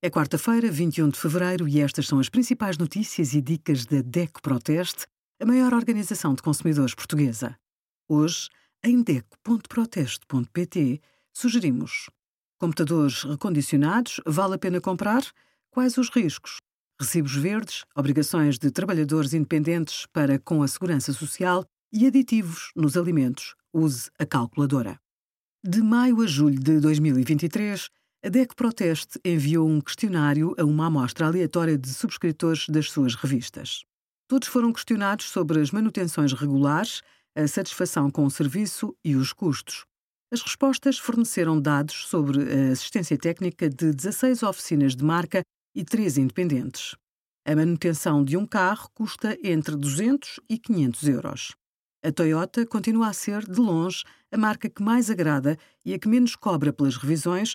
É quarta-feira, 21 de fevereiro, e estas são as principais notícias e dicas da DECO Proteste, a maior organização de consumidores portuguesa. Hoje, em DECO.proteste.pt, sugerimos: computadores recondicionados, vale a pena comprar? Quais os riscos? Recibos verdes, obrigações de trabalhadores independentes para com a segurança social e aditivos nos alimentos. Use a calculadora. De maio a julho de 2023, a DEC Proteste enviou um questionário a uma amostra aleatória de subscritores das suas revistas. Todos foram questionados sobre as manutenções regulares, a satisfação com o serviço e os custos. As respostas forneceram dados sobre a assistência técnica de 16 oficinas de marca e 3 independentes. A manutenção de um carro custa entre 200 e 500 euros. A Toyota continua a ser, de longe, a marca que mais agrada e a que menos cobra pelas revisões,